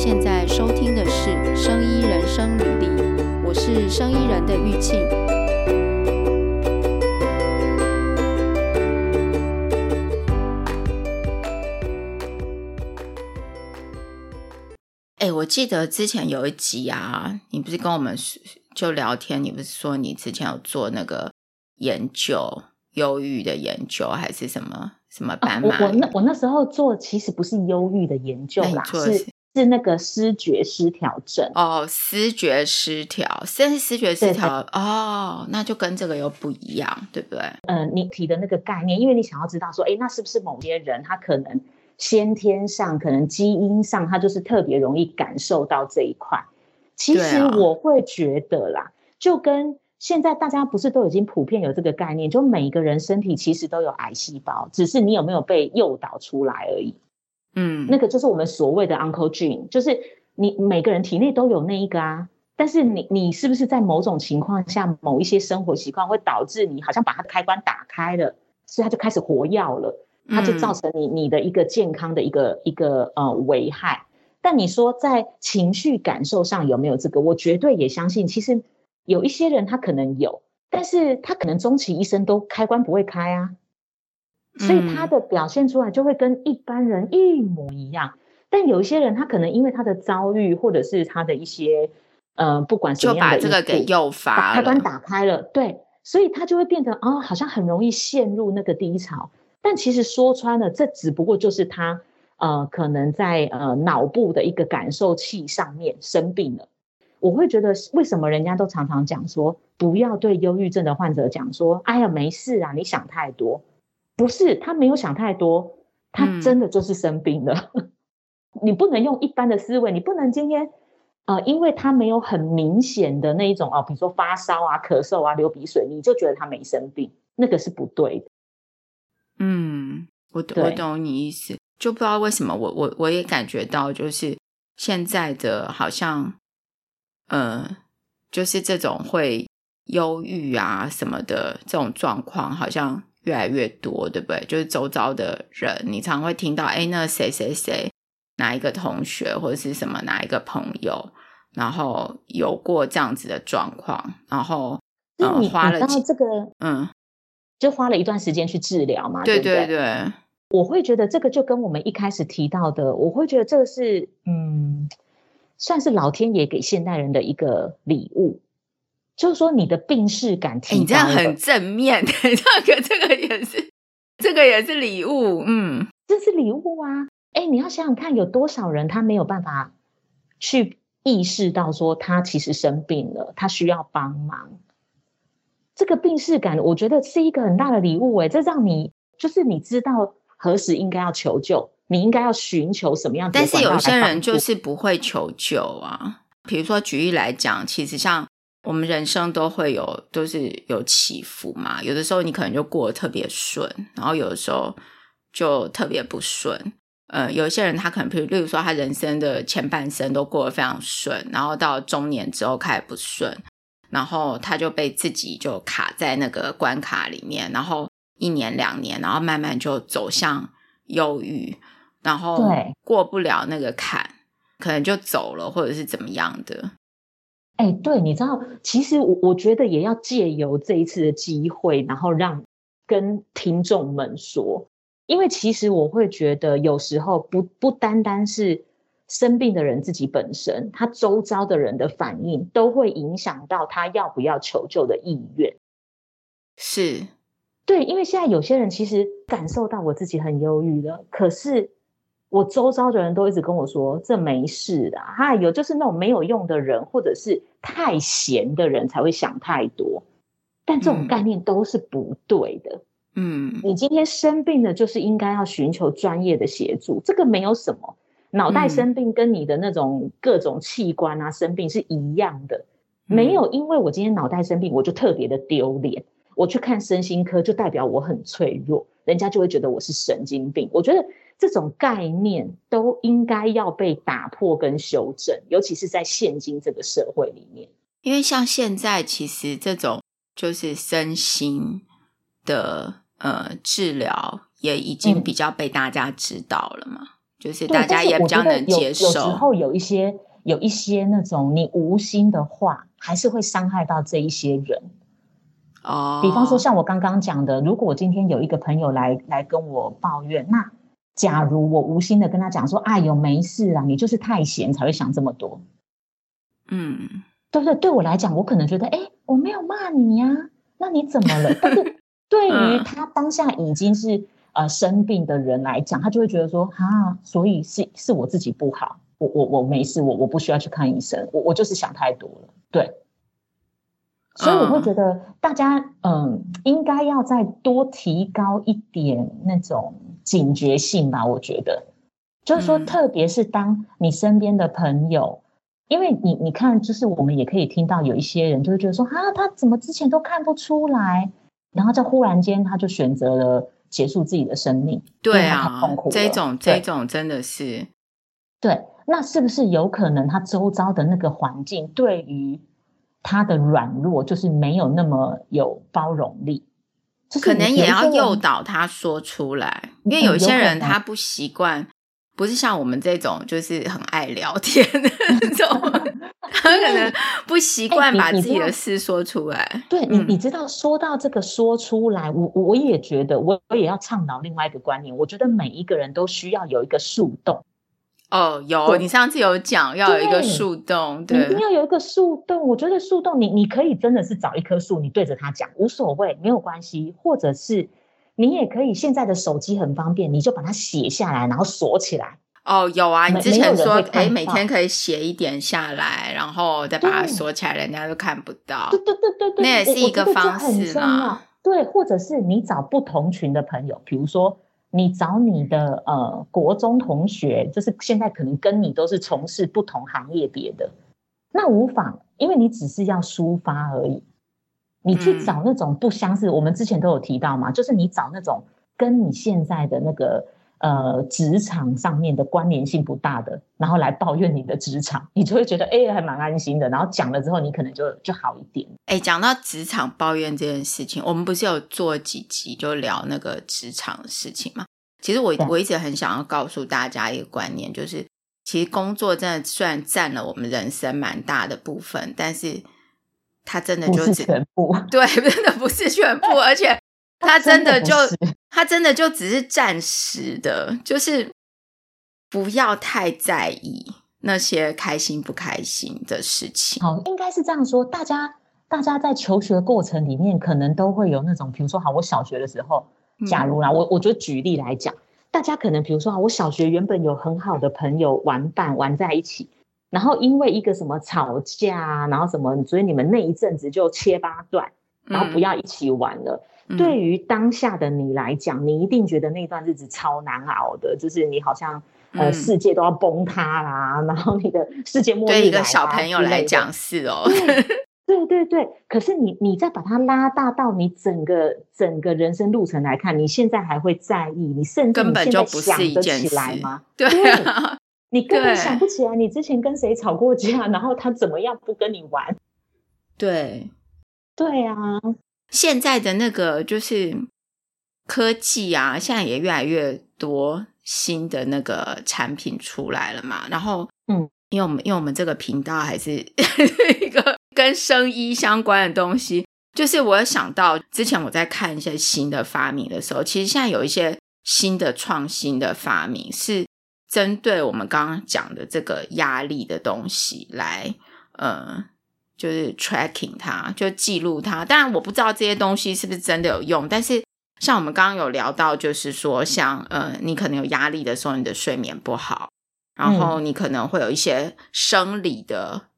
现在收听的是《生医人生履历》，我是生医人的玉庆。哎，我记得之前有一集啊，你不是跟我们就聊天，你不是说你之前有做那个研究，忧郁的研究还是什么什么斑马、啊？我我那我那时候做其实不是忧郁的研究啦，是。是那个失觉失调症哦，失觉失调，甚至思觉失调哦，那就跟这个又不一样，对不对？嗯、呃，你提的那个概念，因为你想要知道说，哎，那是不是某些人他可能先天上，可能基因上，他就是特别容易感受到这一块。其实我会觉得啦，啊、就跟现在大家不是都已经普遍有这个概念，就每一个人身体其实都有癌细胞，只是你有没有被诱导出来而已。嗯，那个就是我们所谓的 uncle gene，就是你每个人体内都有那一个啊，但是你你是不是在某种情况下，某一些生活习惯会导致你好像把它的开关打开了，所以它就开始活跃了，它就造成你你的一个健康的一个一个呃危害。但你说在情绪感受上有没有这个？我绝对也相信，其实有一些人他可能有，但是他可能终其一生都开关不会开啊。所以他的表现出来就会跟一般人一模一样，但有一些人他可能因为他的遭遇或者是他的一些呃，不管什么样的，就把这个给诱发了，开关打开了，对，所以他就会变得哦，好像很容易陷入那个低潮。但其实说穿了，这只不过就是他呃，可能在呃脑部的一个感受器上面生病了。我会觉得为什么人家都常常讲说，不要对忧郁症的患者讲说，哎呀，没事啊，你想太多。不是，他没有想太多，他真的就是生病了。嗯、你不能用一般的思维，你不能今天，呃，因为他没有很明显的那一种哦，比如说发烧啊、咳嗽啊、流鼻水，你就觉得他没生病，那个是不对的。嗯，我我懂你意思，就不知道为什么我我我也感觉到，就是现在的好像，呃，就是这种会忧郁啊什么的这种状况，好像。越来越多，对不对？就是周遭的人，你常会听到，哎，那谁谁谁，哪一个同学或者是什么哪一个朋友，然后有过这样子的状况，然后嗯，花了这个，嗯，就花了一段时间去治疗嘛，对对对。我会觉得这个就跟我们一开始提到的，我会觉得这个是，嗯，算是老天爷给现代人的一个礼物。就是说，你的病识感提高，欸，你这样很正面，这个这个也是，这个也是礼物，嗯，这是礼物啊。哎，你要想想看，有多少人他没有办法去意识到说他其实生病了，他需要帮忙。这个病识感，我觉得是一个很大的礼物，哎，这让你就是你知道何时应该要求救，你应该要寻求什么样的。但是有些人就是不会求救啊。比如说举例来讲，其实像。我们人生都会有，都是有起伏嘛。有的时候你可能就过得特别顺，然后有的时候就特别不顺。呃，有一些人他可能，比如例如说，他人生的前半生都过得非常顺，然后到中年之后开始不顺，然后他就被自己就卡在那个关卡里面，然后一年两年，然后慢慢就走向忧郁，然后过不了那个坎，可能就走了，或者是怎么样的。哎、欸，对，你知道，其实我我觉得也要借由这一次的机会，然后让跟听众们说，因为其实我会觉得有时候不不单单是生病的人自己本身，他周遭的人的反应都会影响到他要不要求救的意愿。是，对，因为现在有些人其实感受到我自己很忧郁了，可是。我周遭的人都一直跟我说，这没事的，还、哎、有就是那种没有用的人，或者是太闲的人才会想太多，但这种概念都是不对的。嗯，你今天生病了，就是应该要寻求专业的协助，这个没有什么。脑袋生病跟你的那种各种器官啊生病是一样的，没有因为我今天脑袋生病，我就特别的丢脸。我去看身心科，就代表我很脆弱，人家就会觉得我是神经病。我觉得。这种概念都应该要被打破跟修正，尤其是在现今这个社会里面。因为像现在，其实这种就是身心的呃治疗也已经比较被大家知道了嘛，嗯、就是大家也比较能接受。有时候有一些有一些那种你无心的话，还是会伤害到这一些人。哦，比方说像我刚刚讲的，如果我今天有一个朋友来来跟我抱怨，那假如我无心的跟他讲说：“哎呦，没事啊，你就是太闲才会想这么多。”嗯，对不对？对我来讲，我可能觉得，哎，我没有骂你呀，那你怎么了？但是对于他当下已经是呃生病的人来讲，他就会觉得说：“哈，所以是是我自己不好，我我我没事，我我不需要去看医生，我我就是想太多了。”对。所以我会觉得大家嗯，应该要再多提高一点那种警觉性吧。我觉得，就是说，特别是当你身边的朋友，因为你你看，就是我们也可以听到有一些人就会觉得说，啊，他怎么之前都看不出来，然后在忽然间他就选择了结束自己的生命。对啊，痛苦。这种这种真的是，对，那是不是有可能他周遭的那个环境对于？他的软弱就是没有那么有包容力，可能也要诱导他说出来，因为有些人他不习惯，不是像我们这种就是很爱聊天的那种，他可能不习惯把自己的事说出来。对你，你知道说到这个说出来，我我也觉得，我我也要倡导另外一个观念，我觉得每一个人都需要有一个树洞。哦，有你上次有讲要有一个树洞，对，一定要有一个树洞。我觉得树洞，你你可以真的是找一棵树，你对着它讲无所谓，没有关系。或者是你也可以，现在的手机很方便，你就把它写下来，然后锁起来。哦，有啊，你之前说哎，每天可以写一点下来，然后再把它锁起来，人家都看不到。对对对对对，那也是一个方式嘛。对，或者是你找不同群的朋友，比如说。你找你的呃国中同学，就是现在可能跟你都是从事不同行业别的，那无妨，因为你只是要抒发而已。你去找那种不相似，嗯、我们之前都有提到嘛，就是你找那种跟你现在的那个。呃，职场上面的关联性不大的，然后来抱怨你的职场，你就会觉得哎，还蛮安心的。然后讲了之后，你可能就就好一点。哎，讲到职场抱怨这件事情，我们不是有做几集就聊那个职场的事情吗？其实我我一直很想要告诉大家一个观念，就是其实工作真的虽然占了我们人生蛮大的部分，但是它真的就是全部，对，真的不是全部，而且。他真的就，他真的就只是暂时的，就是不要太在意那些开心不开心的事情。好，应该是这样说。大家，大家在求学过程里面，可能都会有那种，比如说，好，我小学的时候，假如啦，嗯、我我觉得举例来讲，大家可能，比如说，我小学原本有很好的朋友玩伴玩在一起，然后因为一个什么吵架，然后什么，所以你们那一阵子就切八段，然后不要一起玩了。嗯对于当下的你来讲，你一定觉得那段日子超难熬的，就是你好像呃世界都要崩塌啦，然后你的世界末日来。对一个小朋友来讲是哦，对对对。可是你你再把它拉大到你整个整个人生路程来看，你现在还会在意？你甚至你现在想得起来吗？对啊，你根本想不起来你之前跟谁吵过架，然后他怎么样不跟你玩？对，对啊。现在的那个就是科技啊，现在也越来越多新的那个产品出来了嘛。然后，嗯，因为我们因为我们这个频道还是 一个跟生医相关的东西，就是我想到之前我在看一些新的发明的时候，其实现在有一些新的创新的发明是针对我们刚刚讲的这个压力的东西来，呃。就是 tracking 它，就记录它。当然，我不知道这些东西是不是真的有用。但是，像我们刚刚有聊到，就是说，像呃，你可能有压力的时候，你的睡眠不好，然后你可能会有一些生理的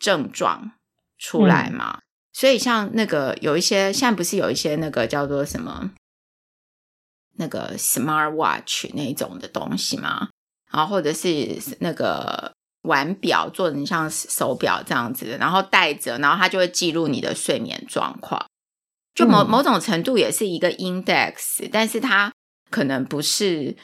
症状出来嘛。嗯、所以，像那个有一些，现在不是有一些那个叫做什么那个 smart watch 那种的东西吗？然后或者是那个。腕表做成像手表这样子的，然后戴着，然后它就会记录你的睡眠状况，就某某种程度也是一个 index，但是它可能不是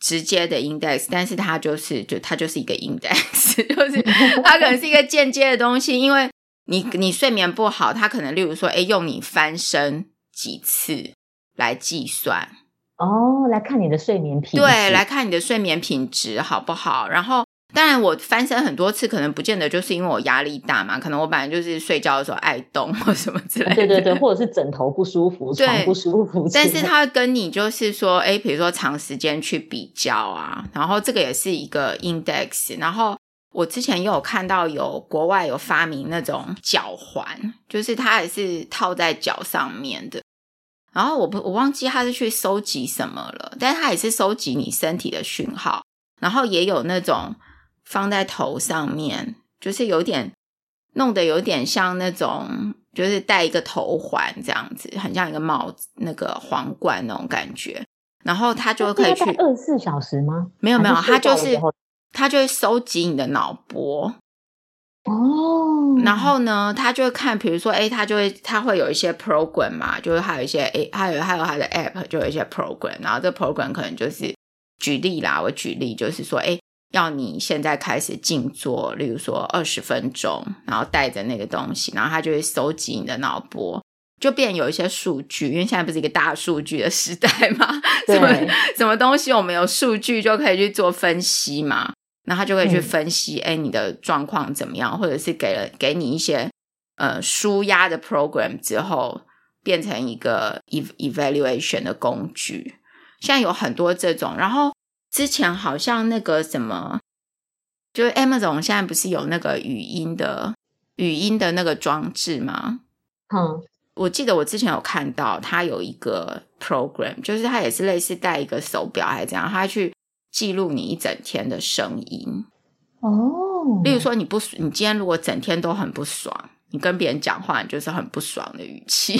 直接的 index，但是它就是就它就是一个 index，就是它可能是一个间接的东西，因为你你睡眠不好，它可能例如说，哎，用你翻身几次来计算哦，来看你的睡眠品质，对，来看你的睡眠品质好不好？然后。当然，我翻身很多次，可能不见得就是因为我压力大嘛，可能我本来就是睡觉的时候爱动或什么之类的。对对对，或者是枕头不舒服，床不舒服。但是它跟你就是说，哎，比如说长时间去比较啊，然后这个也是一个 index。然后我之前也有看到有国外有发明那种脚环，就是它也是套在脚上面的。然后我不我忘记他是去收集什么了，但是他也是收集你身体的讯号，然后也有那种。放在头上面，就是有点弄得有点像那种，就是戴一个头环这样子，很像一个帽子，那个皇冠那种感觉。然后他就可以去二十四小时吗？没有没有，他就是他就会收集你的脑波哦。然后呢，他就会看，比如说，哎，他就会他会有一些 program 嘛，就是还有一些哎，还有还有他的 app 就有一些 program。然后这 program 可能就是举例啦，我举例就是说，哎。要你现在开始静坐，例如说二十分钟，然后带着那个东西，然后他就会收集你的脑波，就变有一些数据。因为现在不是一个大数据的时代嘛，什么什么东西我们有数据就可以去做分析嘛，然后他就会去分析，哎、嗯，你的状况怎么样，或者是给了给你一些呃舒压的 program 之后，变成一个 evaluation 的工具。现在有很多这种，然后。之前好像那个什么，就是 Amazon 现在不是有那个语音的语音的那个装置吗？嗯，我记得我之前有看到它有一个 program，就是它也是类似带一个手表还是怎样，它去记录你一整天的声音。哦，例如说你不，你今天如果整天都很不爽，你跟别人讲话你就是很不爽的语气。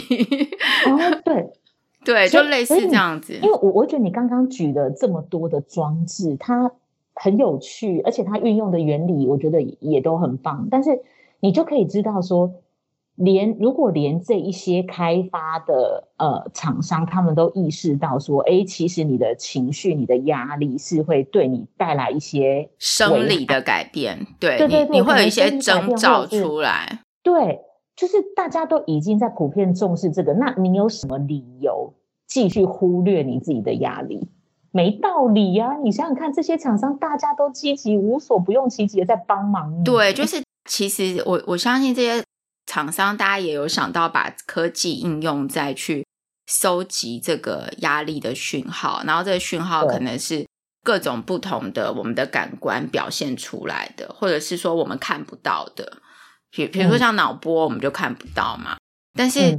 哦，对。对，就类似这样子。因为我我觉得你刚刚举了这么多的装置，它很有趣，而且它运用的原理，我觉得也都很棒。但是你就可以知道说，连如果连这一些开发的呃厂商，他们都意识到说，哎，其实你的情绪、你的压力是会对你带来一些生理的改变。对，对对对，你，你会有一些征兆出来。对。就是大家都已经在普遍重视这个，那你有什么理由继续忽略你自己的压力？没道理呀、啊！你想想看，这些厂商大家都积极无所不用其极的在帮忙你。对，就是其实我我相信这些厂商，大家也有想到把科技应用在去收集这个压力的讯号，然后这个讯号可能是各种不同的我们的感官表现出来的，或者是说我们看不到的。比比如说像脑波，我们就看不到嘛。嗯、但是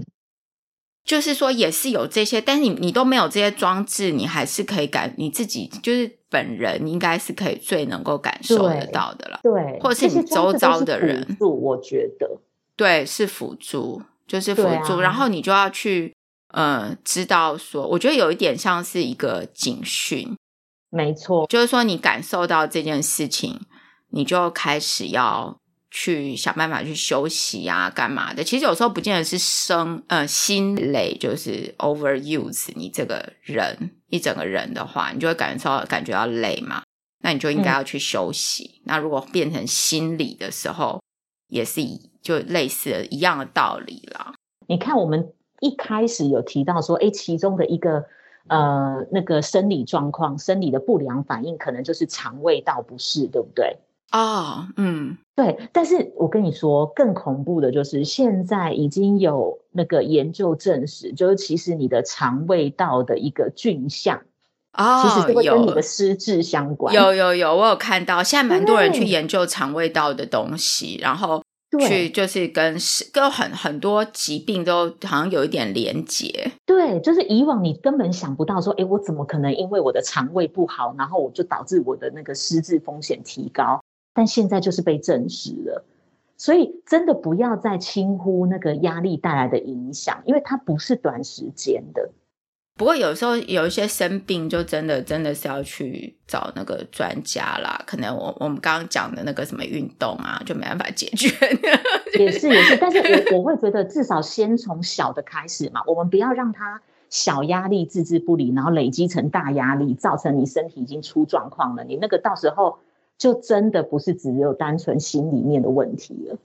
就是说，也是有这些，但是你你都没有这些装置，你还是可以感你自己，就是本人应该是可以最能够感受得到的了。对，或者是你周遭的人，我觉得对，是辅助，就是辅助。啊、然后你就要去呃，知道说，我觉得有一点像是一个警讯，没错，就是说你感受到这件事情，你就开始要。去想办法去休息啊，干嘛的？其实有时候不见得是生呃心累，就是 overuse 你这个人一整个人的话，你就会感受感觉到累嘛。那你就应该要去休息。嗯、那如果变成心理的时候，也是就类似的一样的道理啦。你看，我们一开始有提到说，哎，其中的一个呃那个生理状况、生理的不良反应，可能就是肠胃道不适，对不对？啊，oh, 嗯，对，但是我跟你说，更恐怖的就是现在已经有那个研究证实，就是其实你的肠胃道的一个菌相啊，oh, 其实是会跟你的失智相关。有有有，我有看到，现在蛮多人去研究肠胃道的东西，然后去就是跟跟很很多疾病都好像有一点连结。对，就是以往你根本想不到说，哎，我怎么可能因为我的肠胃不好，然后我就导致我的那个失智风险提高？但现在就是被证实了，所以真的不要再轻忽那个压力带来的影响，因为它不是短时间的。不过有时候有一些生病，就真的真的是要去找那个专家啦。可能我我们刚刚讲的那个什么运动啊，就没办法解决。也是也是，但是我我会觉得至少先从小的开始嘛，我们不要让他小压力置之不理，然后累积成大压力，造成你身体已经出状况了。你那个到时候。就真的不是只有单纯心里面的问题了，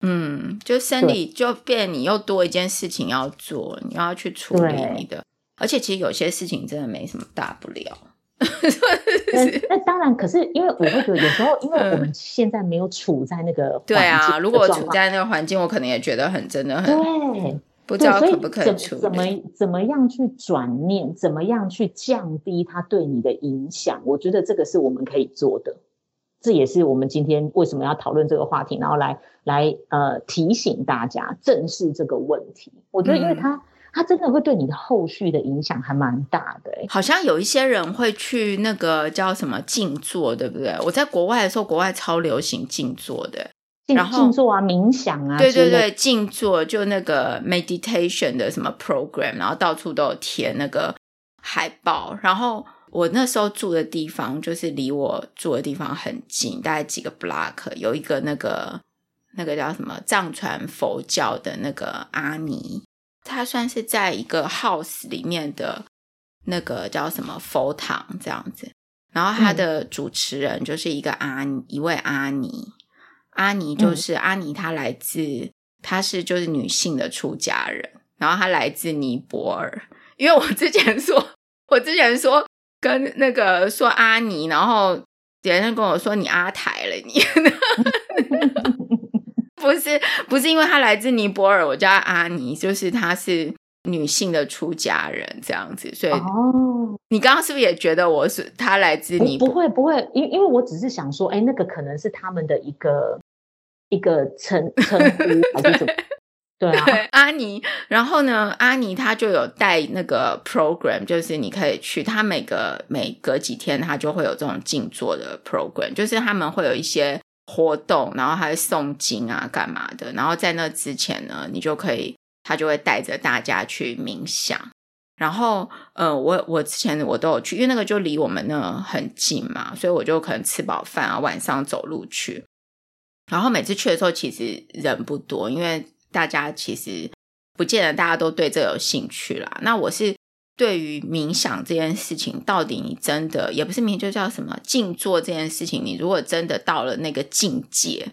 嗯，就生理就变，你又多一件事情要做，你要去处理你的而且其实有些事情真的没什么大不了。那当然，可是因为我会觉得有时候，因为我们现在没有处在那个对啊，如果处在那个环境，我可能也觉得很真的很对，不知道可不可以怎么怎么样去转念，怎么样去降低它对你的影响？我觉得这个是我们可以做的。这也是我们今天为什么要讨论这个话题，然后来来呃提醒大家正视这个问题。我觉得，因为它、嗯、它真的会对你的后续的影响还蛮大的、欸。好像有一些人会去那个叫什么静坐，对不对？我在国外的时候，国外超流行静坐的，然后静坐啊、冥想啊，对对对，静坐就那个 meditation 的什么 program，然后到处都有贴那个海报，然后。我那时候住的地方就是离我住的地方很近，大概几个 block，有一个那个那个叫什么藏传佛教的那个阿尼，他算是在一个 house 里面的那个叫什么佛堂这样子，然后他的主持人就是一个阿尼，一位阿尼，阿尼就是阿尼，他来自他是就是女性的出家人，然后他来自尼泊尔，因为我之前说，我之前说。跟那个说阿尼，然后别人跟我说你阿台了，你 不是不是因为他来自尼泊尔，我叫他阿尼，就是他是女性的出家人这样子，所以哦，你刚刚是不是也觉得我是他来自尼泊尔？不会不会，因因为我只是想说，哎，那个可能是他们的一个一个称称呼 还是什么。对啊，对，阿尼，然后呢，阿尼他就有带那个 program，就是你可以去，他每个每隔几天他就会有这种静坐的 program，就是他们会有一些活动，然后还诵经啊，干嘛的，然后在那之前呢，你就可以，他就会带着大家去冥想，然后呃，我我之前我都有去，因为那个就离我们那很近嘛，所以我就可能吃饱饭啊，晚上走路去，然后每次去的时候其实人不多，因为。大家其实不见得大家都对这有兴趣啦。那我是对于冥想这件事情，到底你真的也不是冥，就叫什么静坐这件事情，你如果真的到了那个境界，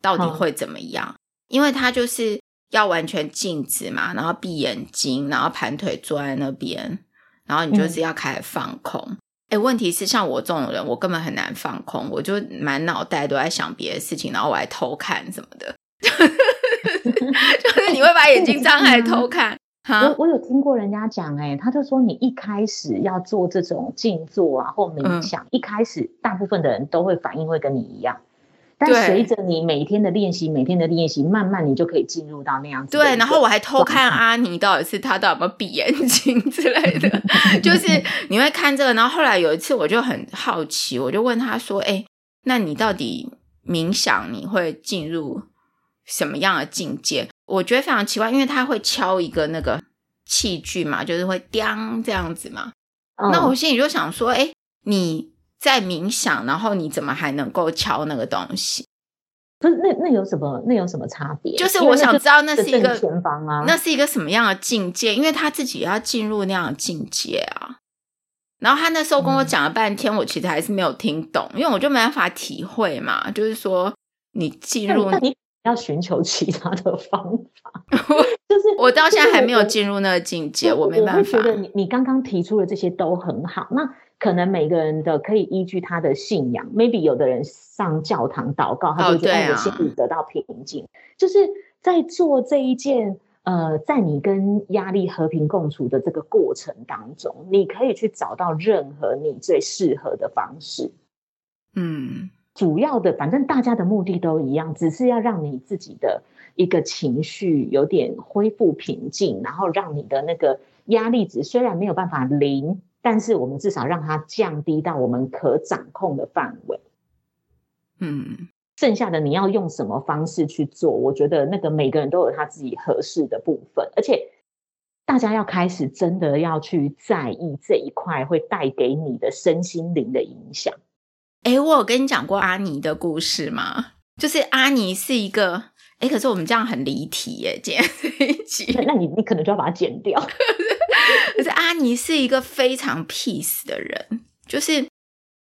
到底会怎么样？因为它就是要完全静止嘛，然后闭眼睛，然后盘腿坐在那边，然后你就是要开始放空。哎，问题是像我这种人，我根本很难放空，我就满脑袋都在想别的事情，然后我还偷看什么的。就是你会把眼睛张开偷看，我我有听过人家讲，哎，他就说你一开始要做这种静坐啊或冥想，嗯、一开始大部分的人都会反应会跟你一样，但随着你每天的练习，每天的练习，慢慢你就可以进入到那样子。对，然后我还偷看阿尼到底是他到底有没有闭眼睛之类的，就是你会看这个，然后后来有一次我就很好奇，我就问他说，哎，那你到底冥想你会进入？什么样的境界？我觉得非常奇怪，因为他会敲一个那个器具嘛，就是会叮这样子嘛。嗯、那我心里就想说，哎，你在冥想，然后你怎么还能够敲那个东西？不是，那那有什么？那有什么差别？就是我想知道那是一个前方啊，那是一个什么样的境界？因为他自己要进入那样的境界啊。然后他那时候跟我讲了半天，嗯、我其实还是没有听懂，因为我就没办法体会嘛。就是说，你进入。要寻求其他的方法，就是我到现在还没有进入那个境界，我，我没办法。觉得你你刚刚提出的这些都很好，那可能每个人的可以依据他的信仰，maybe 有的人上教堂祷告，他就觉得心里得到平静。哦啊、就是在做这一件呃，在你跟压力和平共处的这个过程当中，你可以去找到任何你最适合的方式。嗯。主要的，反正大家的目的都一样，只是要让你自己的一个情绪有点恢复平静，然后让你的那个压力值虽然没有办法零，但是我们至少让它降低到我们可掌控的范围。嗯，剩下的你要用什么方式去做？我觉得那个每个人都有他自己合适的部分，而且大家要开始真的要去在意这一块会带给你的身心灵的影响。哎，我有跟你讲过阿尼的故事吗？就是阿尼是一个，哎，可是我们这样很离题耶，剪这一集，那你你可能就要把它剪掉。可是阿尼是一个非常 peace 的人，就是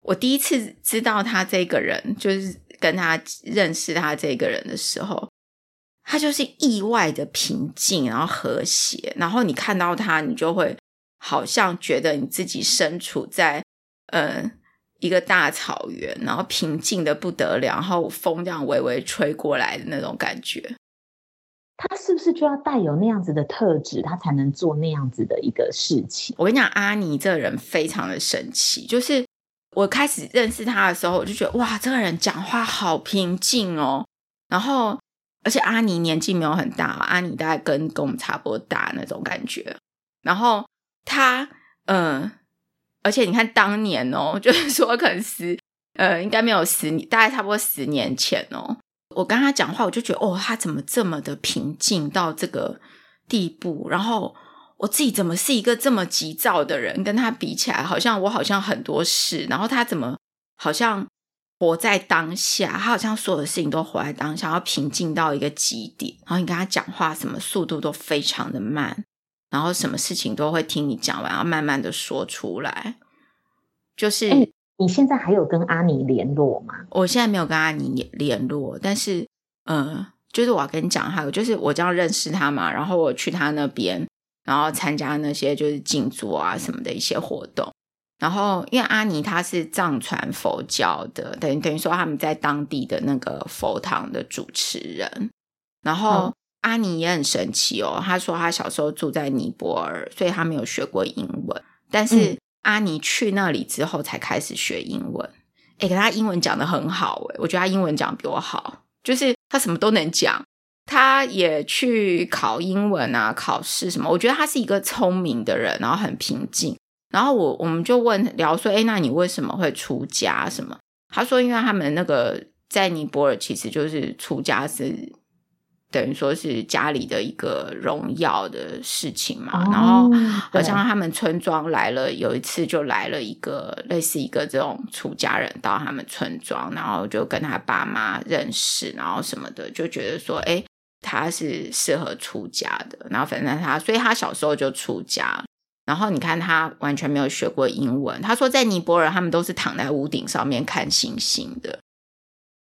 我第一次知道他这个人，就是跟他认识他这个人的时候，他就是意外的平静，然后和谐，然后你看到他，你就会好像觉得你自己身处在呃一个大草原，然后平静的不得了，然后风这样微微吹过来的那种感觉。他是不是就要带有那样子的特质，他才能做那样子的一个事情？我跟你讲，阿尼这个人非常的神奇。就是我开始认识他的时候，我就觉得哇，这个人讲话好平静哦。然后，而且阿尼年纪没有很大，阿尼大概跟跟我们差不多大那种感觉。然后他，嗯、呃，而且你看当年哦，就是说可能十，呃，应该没有十年，大概差不多十年前哦。我跟他讲话，我就觉得哦，他怎么这么的平静到这个地步？然后我自己怎么是一个这么急躁的人？跟他比起来，好像我好像很多事。然后他怎么好像活在当下？他好像所有的事情都活在当下，要平静到一个极点。然后你跟他讲话，什么速度都非常的慢，然后什么事情都会听你讲完，要慢慢的说出来，就是。欸你现在还有跟阿尼联络吗？我现在没有跟阿尼联络，但是，呃，就是我要跟你讲，还有就是我这样认识他嘛，然后我去他那边，然后参加那些就是静坐啊什么的一些活动，然后因为阿尼他是藏传佛教的，等于等于说他们在当地的那个佛堂的主持人，然后阿尼也很神奇哦，他说他小时候住在尼泊尔，所以他没有学过英文，但是。嗯阿尼去那里之后才开始学英文，诶，可他英文讲得很好，诶，我觉得他英文讲比我好，就是他什么都能讲，他也去考英文啊，考试什么，我觉得他是一个聪明的人，然后很平静。然后我我们就问聊说，诶，那你为什么会出家？什么？他说，因为他们那个在尼泊尔其实就是出家是。等于说是家里的一个荣耀的事情嘛，哦、然后好像他们村庄来了，有一次就来了一个类似一个这种出家人到他们村庄，然后就跟他爸妈认识，然后什么的，就觉得说，哎，他是适合出家的，然后反正他，所以他小时候就出家，然后你看他完全没有学过英文，他说在尼泊尔他们都是躺在屋顶上面看星星的。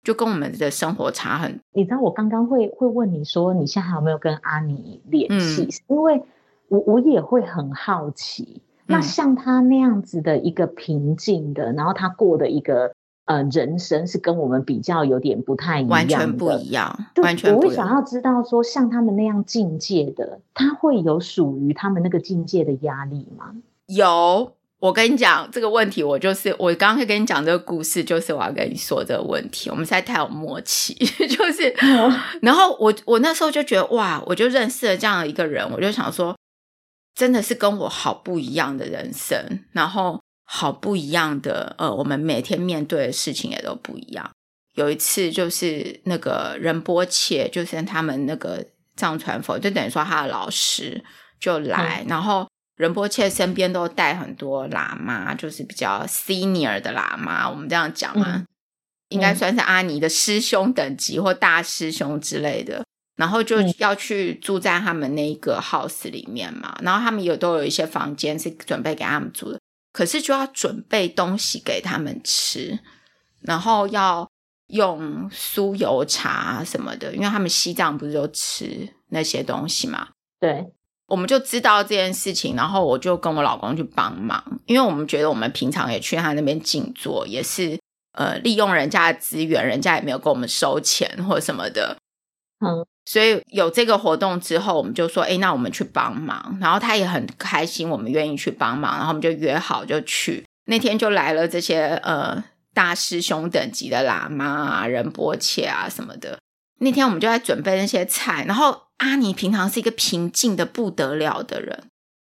就跟我们的生活差很，你知道我刚刚会会问你说，你现在还有没有跟阿尼联系？嗯、因为我我也会很好奇，那像他那样子的一个平静的，嗯、然后他过的一个呃人生是跟我们比较有点不太一样，完全不一样，对完全不一样。我会想要知道说，像他们那样境界的，他会有属于他们那个境界的压力吗？有。我跟你讲这个问题，我就是我刚刚会跟你讲这个故事，就是我要跟你说这个问题。我们实在太有默契，就是，嗯、然后我我那时候就觉得哇，我就认识了这样的一个人，我就想说，真的是跟我好不一样的人生，然后好不一样的呃，我们每天面对的事情也都不一样。有一次就是那个仁波切，就是他们那个藏传佛，就等于说他的老师就来，嗯、然后。仁波切身边都带很多喇嘛，就是比较 senior 的喇嘛，我们这样讲嘛，嗯、应该算是阿尼的师兄等级或大师兄之类的。然后就要去住在他们那个 house 里面嘛，然后他们有都有一些房间是准备给他们住的，可是就要准备东西给他们吃，然后要用酥油茶什么的，因为他们西藏不是都吃那些东西嘛，对。我们就知道这件事情，然后我就跟我老公去帮忙，因为我们觉得我们平常也去他那边静坐，也是呃利用人家的资源，人家也没有跟我们收钱或什么的，嗯，所以有这个活动之后，我们就说，哎，那我们去帮忙，然后他也很开心，我们愿意去帮忙，然后我们就约好就去，那天就来了这些呃大师兄等级的喇嘛啊、仁波切啊什么的，那天我们就在准备那些菜，然后。阿尼平常是一个平静的不得了的人，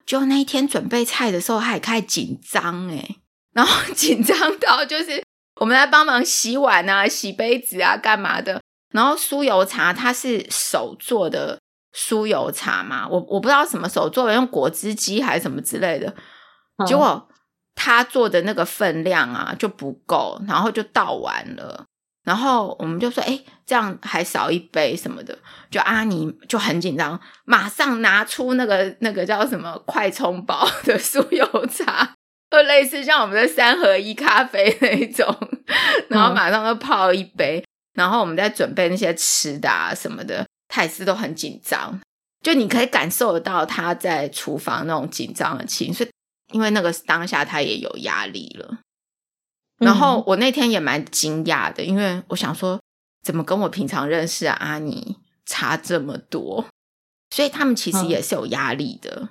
就那一天准备菜的时候，他也开始紧张诶，然后紧张到就是我们来帮忙洗碗啊、洗杯子啊、干嘛的。然后酥油茶，它是手做的酥油茶嘛，我我不知道什么手做的，用果汁机还是什么之类的。结果他做的那个分量啊就不够，然后就倒完了。然后我们就说，哎，这样还少一杯什么的，就阿尼就很紧张，马上拿出那个那个叫什么快充包 的酥油茶，就类似像我们的三合一咖啡那一种，然后马上就泡一杯，嗯、然后我们在准备那些吃的啊什么的，他也是都很紧张，就你可以感受得到他在厨房那种紧张的情绪，因为那个当下他也有压力了。然后我那天也蛮惊讶的，因为我想说，怎么跟我平常认识的阿尼差这么多？所以他们其实也是有压力的。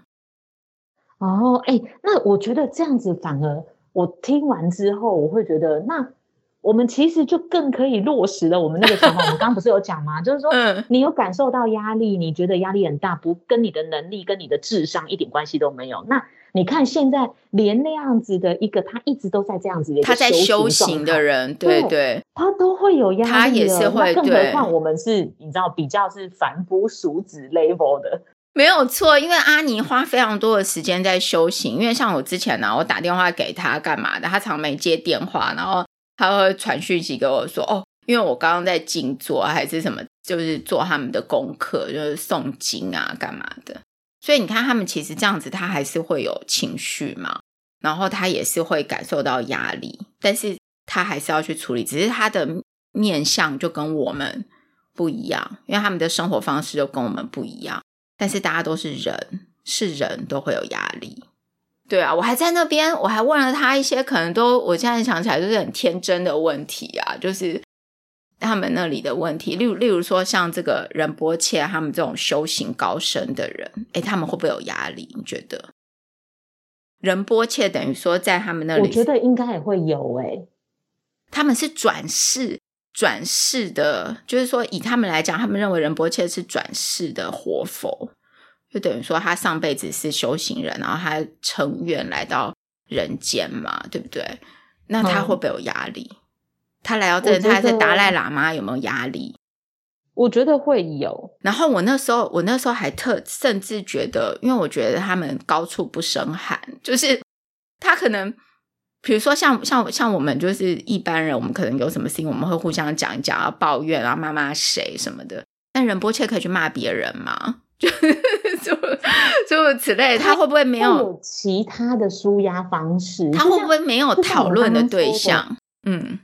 嗯、哦，哎，那我觉得这样子反而，我听完之后，我会觉得那。我们其实就更可以落实了我们那个情况。我们刚刚不是有讲吗？就是说，你有感受到压力，你觉得压力很大，不跟你的能力、跟你的智商一点关系都没有。那你看现在连那样子的一个，他一直都在这样子的一个，他在修行的人，对对，对，他都会有压力，他也是会。更何况我们是，你知道，比较是凡夫俗子 level 的，没有错。因为阿尼花非常多的时间在修行，因为像我之前呢、啊，我打电话给他干嘛的，他常没接电话，然后。他会传讯息给我说：“哦，因为我刚刚在静坐还是什么，就是做他们的功课，就是诵经啊，干嘛的。所以你看，他们其实这样子，他还是会有情绪嘛，然后他也是会感受到压力，但是他还是要去处理。只是他的面相就跟我们不一样，因为他们的生活方式就跟我们不一样。但是大家都是人，是人都会有压力。”对啊，我还在那边，我还问了他一些可能都，我现在想起来就是很天真的问题啊，就是他们那里的问题，例如例如说像这个仁波切他们这种修行高深的人，诶，他们会不会有压力？你觉得？仁波切等于说在他们那里，我觉得应该也会有诶，他们是转世转世的，就是说以他们来讲，他们认为仁波切是转世的活佛。就等于说，他上辈子是修行人，然后他成愿来到人间嘛，对不对？那他会不会有压力？嗯、他来到这里，他还是达赖喇嘛有没有压力？我觉得会有。然后我那时候，我那时候还特甚至觉得，因为我觉得他们高处不胜寒，就是他可能，比如说像像像我们就是一般人，我们可能有什么事情，我们会互相讲一讲，要抱怨啊，骂骂谁什么的。但仁波切可以去骂别人吗？就就诸如此类，他会不会没有，有其他的舒压方式？他会不会没有讨论的对象？嗯，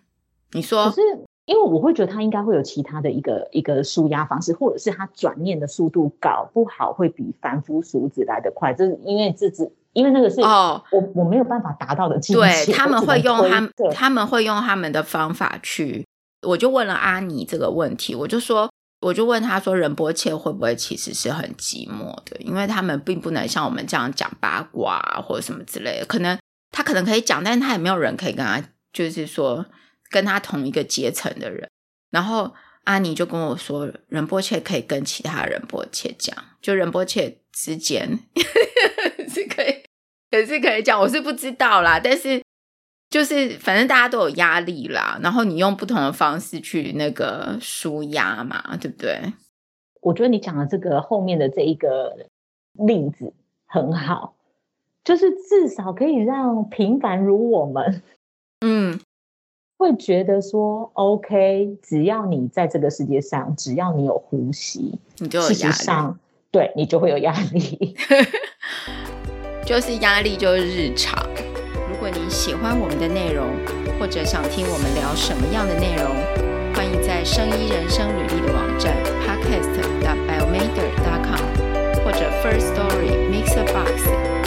你说，可是因为我会觉得他应该会有其他的一个一个舒压方式，或者是他转念的速度搞不好会比凡夫俗子来得快。这是因为这只因为那个是哦，我我没有办法达到的境界。对，他们会用他们他们会用他们的方法去。我就问了阿尼这个问题，我就说。我就问他说：“仁波切会不会其实是很寂寞的？因为他们并不能像我们这样讲八卦啊，或者什么之类的。可能他可能可以讲，但是他也没有人可以跟他，就是说跟他同一个阶层的人。然后阿妮就跟我说，仁波切可以跟其他仁波切讲，就仁波切之间是可以，也是可以讲。我是不知道啦，但是。”就是反正大家都有压力啦，然后你用不同的方式去那个舒压嘛，对不对？我觉得你讲的这个后面的这一个例子很好，就是至少可以让平凡如我们，嗯，会觉得说，OK，只要你在这个世界上，只要你有呼吸，你就有压力。实上，对你就会有压力，就是压力就是日常。如果你喜欢我们的内容，或者想听我们聊什么样的内容，欢迎在生音人生履历的网站，podcast. dot biomaker. dot com，或者 First Story Mixer Box。